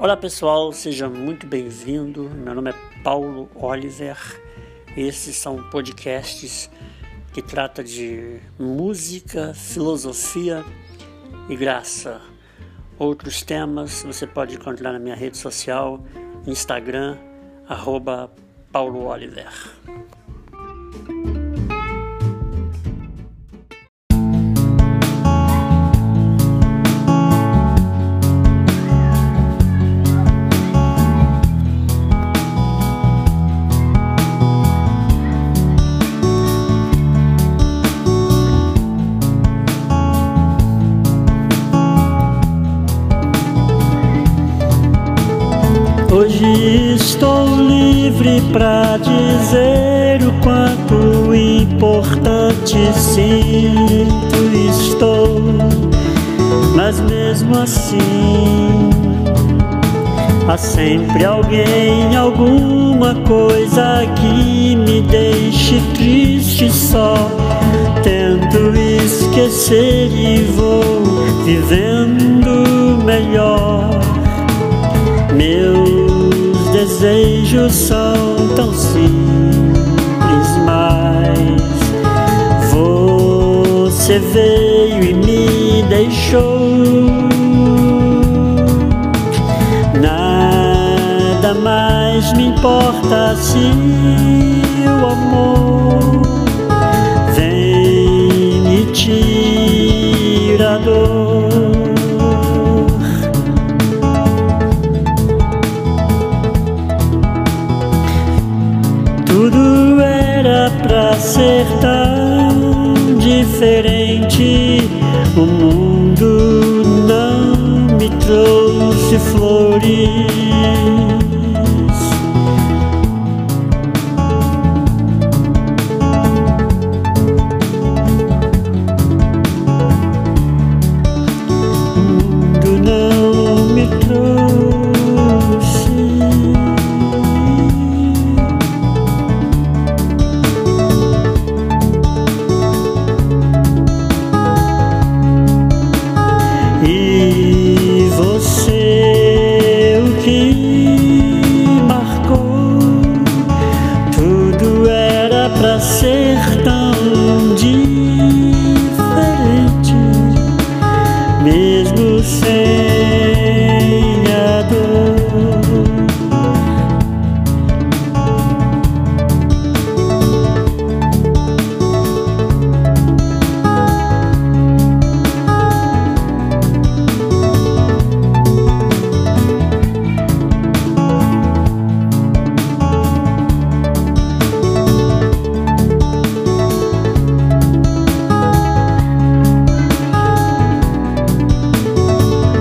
Olá pessoal, seja muito bem-vindo. Meu nome é Paulo Oliver. Esses são podcasts que trata de música, filosofia e graça. Outros temas você pode encontrar na minha rede social, Instagram, arroba Paulo Oliver. Hoje estou livre para dizer o quanto importante sinto estou, mas mesmo assim há sempre alguém, alguma coisa que me deixe triste só. Tento esquecer e vou vivendo melhor. Desejos são tão simples, mas você veio e me deixou. Nada mais me importa se o amor vem e tira ser tão diferente. O mundo não me trouxe flores. pra ser tão diferente, mesmo sem.